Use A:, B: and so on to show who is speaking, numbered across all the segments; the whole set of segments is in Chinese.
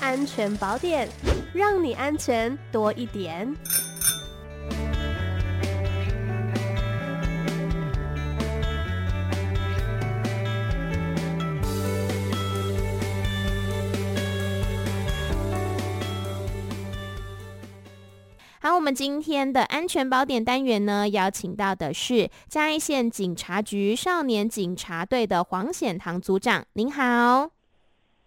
A: 安全宝典，让你安全多一点。
B: 好，我们今天的安全宝典单元呢，邀请到的是嘉义县警察局少年警察队的黄显堂组长，您好。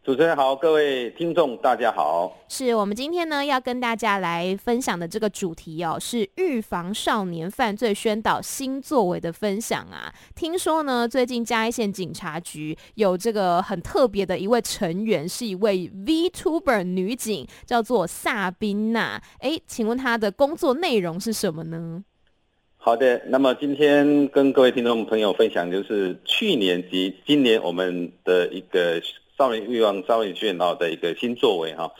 C: 主持人好，各位听众大家好。
B: 是我们今天呢要跟大家来分享的这个主题哦，是预防少年犯罪宣导新作为的分享啊。听说呢，最近嘉义县警察局有这个很特别的一位成员，是一位 VTuber 女警，叫做萨宾娜。哎，请问她的工作内容是什么呢？
C: 好的，那么今天跟各位听众朋友分享，就是去年及今年我们的一个。少年欲望、少年宣导的一个新作为哈。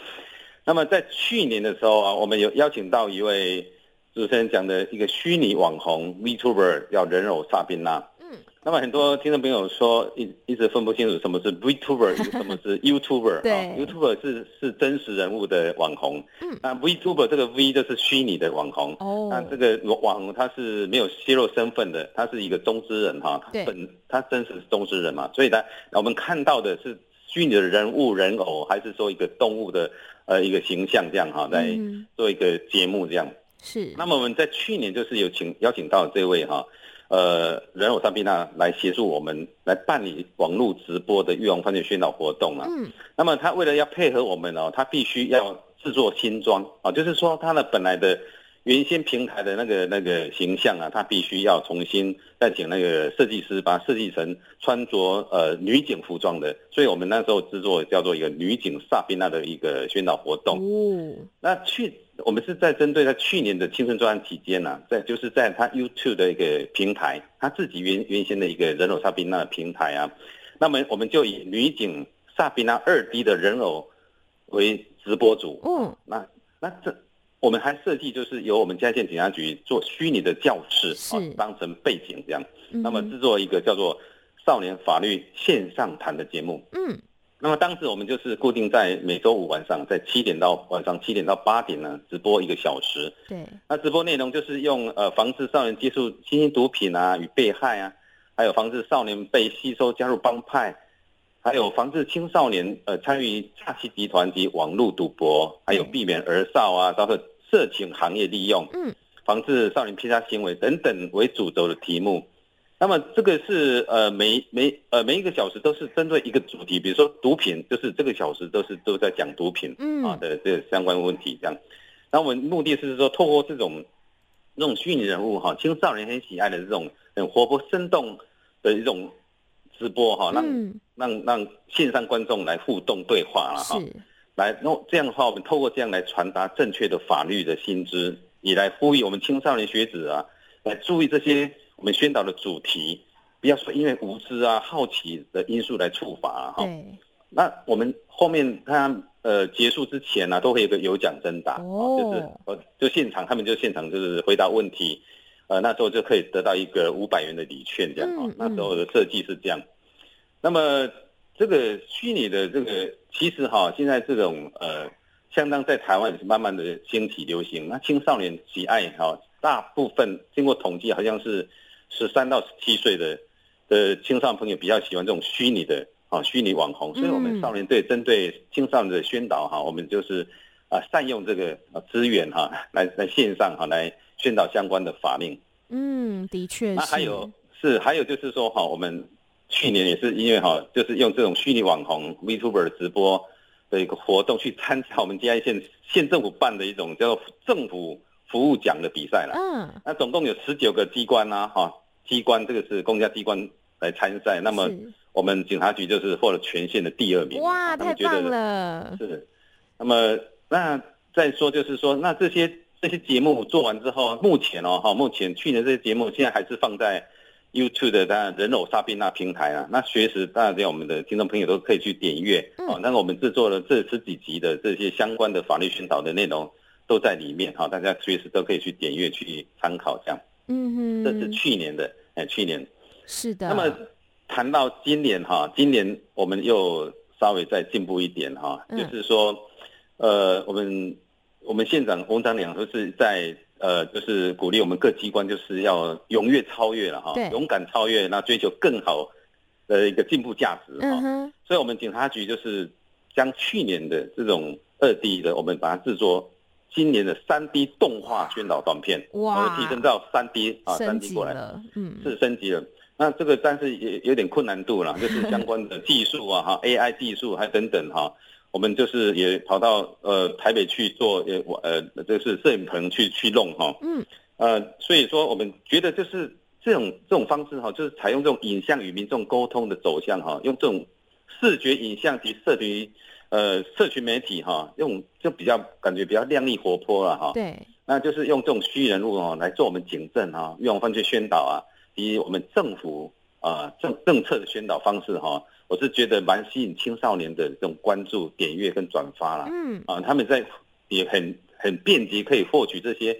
C: 那么在去年的时候啊，我们有邀请到一位主持人讲的一个虚拟网红 VTuber，叫人偶萨宾娜。嗯。那么很多听众朋友说一一直分不清楚什么是 VTuber，什么是 YouTuber。对。YouTuber 是是真实人物的网红。嗯。那 VTuber 这个 V 就是虚拟的网红。哦。那这个网红他是没有泄露身份的，他是一个中之人哈。对。本他真实是中之人嘛，所以他我们看到的是。虚拟的人物、人偶，还是说一个动物的呃一个形象这样哈，来做一个节目这样。是。那么我们在去年就是有请邀请到这位哈，呃人偶萨宾娜来协助我们来办理网络直播的预防犯罪宣导活动啊。嗯。那么他为了要配合我们哦，他必须要制作新装啊，就是说他的本来的。原先平台的那个那个形象啊，他必须要重新再请那个设计师把它设计成穿着呃女警服装的，所以我们那时候制作叫做一个女警萨宾娜的一个宣导活动。哦，那去我们是在针对他去年的青春专案期间呢，在就是在他 YouTube 的一个平台，他自己原原先的一个人偶萨宾娜的平台啊，那么我们就以女警萨宾娜二 D 的人偶为直播主。嗯，那那这。我们还设计，就是由我们嘉义县警察局做虚拟的教室啊，当成背景这样，那么制作一个叫做少年法律线上谈的节目。嗯，那么当时我们就是固定在每周五晚上，在七点到晚上七点到八点呢，直播一个小时。对，那直播内容就是用呃防治少年接触新型毒品啊与被害啊，还有防治少年被吸收加入帮派，还有防治青少年呃参与诈欺集团及网络赌博，还有避免儿少啊，包括。色情行业利用，嗯，防治少年偏差行为等等为主轴的题目。那么这个是呃每每呃每一个小时都是针对一个主题，比如说毒品，就是这个小时都是都在讲毒品啊的这个相关问题这样。那我们目的是说，透过这种这种虚拟人物哈，青少年很喜爱的这种很活泼生动的一种直播哈，让让让线上观众来互动对话了哈。来，那这样的话，我们透过这样来传达正确的法律的薪资，也来呼吁我们青少年学子啊，来注意这些我们宣导的主题，不要说因为无知啊、好奇的因素来处罚啊。哈。那我们后面他呃结束之前呢、啊，都会有个有奖征答，就是呃就现场他们就现场就是回答问题，呃那时候就可以得到一个五百元的礼券这样啊。那时候的设计是这样，那么。这个虚拟的这个，其实哈，现在这种呃，相当在台湾也是慢慢的兴起流行。那青少年喜爱哈，大部分经过统计，好像是十三到十七岁的的青少年朋友比较喜欢这种虚拟的啊，虚拟网红。所以我们少年队针对青少年的宣导哈，我们就是啊，善用这个资源哈，来来线上哈，来宣导相关的法令。
B: 嗯，的确是。
C: 那还有是还有就是说哈，我们。去年也是因为哈，就是用这种虚拟网红 VTuber 直播的一个活动去参加我们嘉义县县政府办的一种叫做政府服务奖的比赛了。嗯，那总共有十九个机关呐，哈，机关这个是公家机关来参赛。那么我们警察局就是获了全县的第二名。
B: 哇，太棒了！
C: 是。那么那再说就是说，那这些这些节目做完之后，目前哦哈，目前去年这些节目现在还是放在。YouTube 的当然人偶萨宾那平台啊，那随时大家我们的听众朋友都可以去点阅哦。那我们制作了这十几集的这些相关的法律宣导的内容都在里面哈，大家随时都可以去点阅去参考这样。嗯哼，这是去年的，哎，去年
B: 是的。
C: 那么谈到今年哈，今年我们又。稍微再进步一点哈，
B: 嗯、
C: 就是说，呃，我们我们县长、翁长良都是在呃，就是鼓励我们各机关就是要踊跃超越了哈，
B: 对
C: 勇敢超越，那追求更好的一个进步价值哈。
B: 嗯
C: 所以，我们警察局就是将去年的这种二 D 的，我们把它制作今年的三 D 动画宣导短片，
B: 哇，
C: 提升到三 D 啊，三 D 过来
B: 了，嗯，
C: 是升级了。那这个但是也有点困难度了，就是相关的技术啊，哈，AI 技术还等等哈，我们就是也跑到呃台北去做，呃呃，就是摄影棚去去弄哈，
B: 嗯，
C: 呃，所以说我们觉得就是这种这种方式哈，就是采用这种影像与民众沟通的走向哈，用这种视觉影像及社群呃社群媒体哈，用就比较感觉比较亮丽活泼了哈，
B: 对，
C: 那就是用这种虚拟人物哦来做我们警政哈，预防犯罪宣导啊。以我们政府啊政政策的宣导方式哈，我是觉得蛮吸引青少年的这种关注、点阅跟转发啦。
B: 嗯
C: 啊，他们在也很很便捷可以获取这些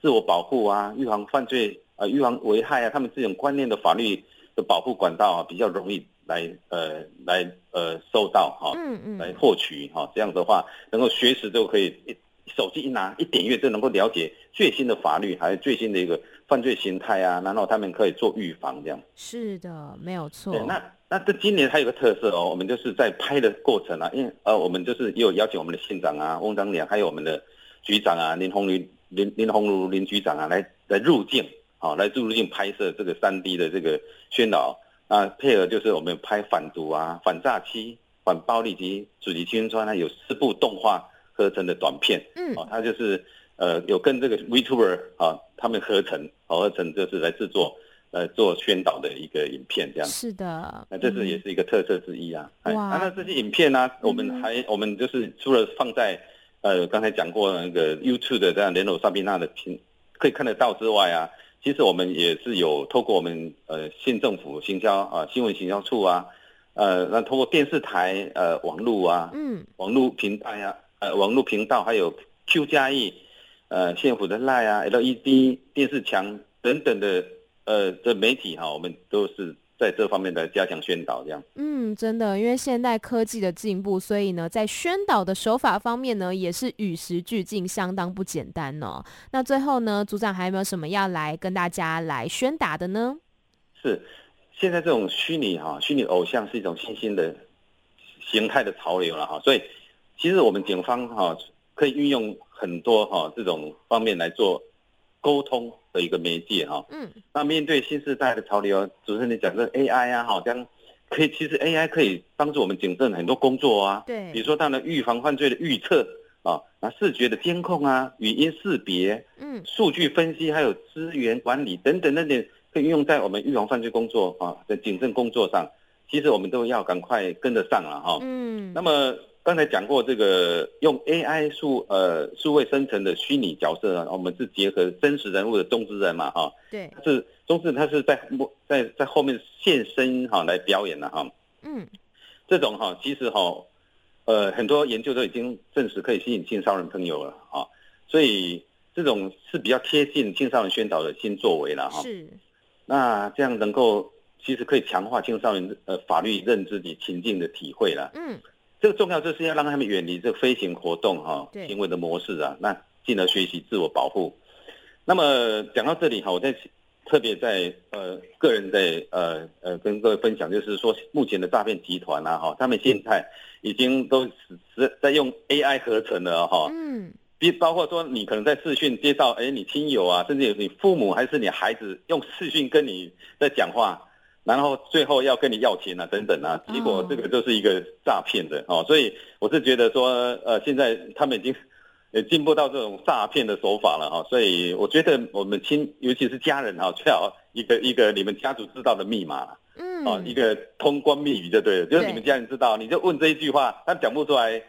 C: 自我保护啊、预防犯罪啊、预防危害啊，他们这种观念的法律的保护管道啊，比较容易来呃来呃收到哈，
B: 嗯嗯，
C: 来获取哈，这样的话能够随时都可以手机一拿一点阅就能够了解最新的法律，还有最新的一个。犯罪形态啊，然后他们可以做预防，这样
B: 是的，没有错。
C: 对，那那这今年还有个特色哦，我们就是在拍的过程啊，因为呃，我们就是也有邀请我们的县长啊，翁章良，还有我们的局长啊，林鸿林林林鸿儒林局长啊，来来入境，好、哦，来入境拍摄这个三 D 的这个宣导啊，配合就是我们拍反毒啊、反诈欺、反暴力及主题宣传，它有四部动画合成的短片，嗯，哦，它就是。呃，有跟这个 VTuber 啊，他们合成，合成就是来制作，呃，做宣导的一个影片这样。
B: 是的，
C: 那这是也是一个特色之一啊。
B: 哇，
C: 啊，那这些影片呢、啊，我们还、嗯、我们就是除了放在呃刚才讲过那个 YouTube 的这样联络萨宾娜的平可以看得到之外啊，其实我们也是有透过我们呃县政府行销啊新闻行销处啊，呃，那通过电视台呃网络啊，嗯，网络平台呀、啊，呃网络频道还有 Q 加 E。呃，县府的 Line 啊，LED 电视墙等等的，呃，的媒体哈，我们都是在这方面的加强宣导，这样。
B: 嗯，真的，因为现代科技的进步，所以呢，在宣导的手法方面呢，也是与时俱进，相当不简单哦。那最后呢，组长还有没有什么要来跟大家来宣达的呢？
C: 是，现在这种虚拟哈，虚拟偶像是一种新兴的形态的潮流了哈，所以其实我们警方哈可以运用。很多哈这种方面来做沟通的一个媒介哈，嗯，那面对新时代的潮流，主持人你讲这 AI 啊，好像可以，其实 AI 可以帮助我们警政很多工作啊，对，比如说当然预防犯罪的预测啊，那视觉的监控啊，语音识别，嗯，数据分析，还有资源管理等等那点，可以运用在我们预防犯罪工作啊的警政工作上，其实我们都要赶快跟得上了哈，嗯，那么。刚才讲过这个用 AI 数呃数位生成的虚拟角色啊，我们是结合真实人物的中之人嘛哈，对，是中之人他是在在在后面现身哈来表演的哈，嗯，这种哈其实哈呃很多研究都已经证实可以吸引青少年朋友了啊，所以这种是比较贴近青少年宣导的新作为了哈，是，那这样能够其实可以强化青少年呃法律认知及情境的体会了，嗯。这个重要就是要让他们远离这个飞行活动哈行为的模式啊，那进而学习自我保护。那么讲到这里哈，我在特别在呃个人在呃呃跟各位分享，就是说目前的诈骗集团啊哈，他们现在已经都是在用 AI 合成了哈，嗯，比包括说你可能在视讯接到哎你亲友啊，甚至有你父母还是你孩子用视讯跟你在讲话。然后最后要跟你要钱啊，等等啊，结果这个就是一个诈骗的哦，所以我是觉得说，呃，现在他们已经也 进步到这种诈骗的手法了哈，所以我觉得我们亲，尤其是家人哈，最好一个一个你们家族知道的密码，嗯，哦，一个通关密语就对了，就是你们家人知道，你就问这一句话，他讲不出来，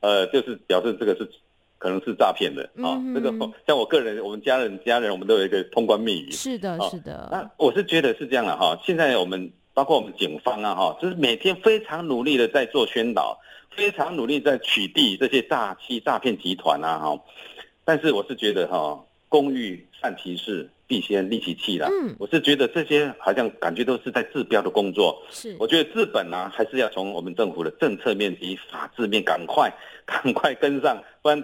C: 呃，就是表示这个是。可能是诈骗的啊，这个像我个人，我们家人家人，我们都有一个通关密语。
B: 是的，是的。
C: 那我是觉得是这样的哈，现在我们包括我们警方啊哈，就是每天非常努力的在做宣导，非常努力在取缔这些诈欺诈骗集团啊哈。但是我是觉得哈，公欲善其事，必先利其器啦。
B: 嗯，
C: 我是觉得这些好像感觉都是在治标的工作。
B: 是，
C: 我觉得治本啊，还是要从我们政府的政策面及法制面赶快 赶快跟上，不然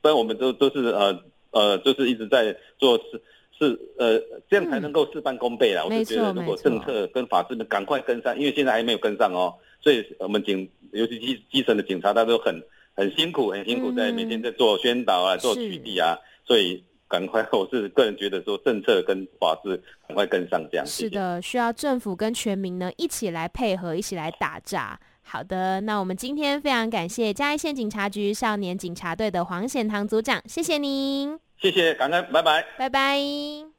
C: 不然我们都都是呃呃，就是一直在做事。是呃，这样才能够事半功倍啦。嗯、我是觉得，如果政策跟法制呢，赶快跟上，因为现在还没有跟上哦。所以我们警，尤其基基层的警察，他都很很辛苦，很辛苦，在每天在做宣导啊，嗯、做取缔啊。所以赶快，我是个人觉得说，政策跟法制赶快跟上，这样
B: 是的，需要政府跟全民呢一起来配合，一起来打诈。好的，那我们今天非常感谢嘉义县警察局少年警察队的黄显堂组长，谢谢您。
C: 谢谢，感恩，拜拜，
B: 拜拜。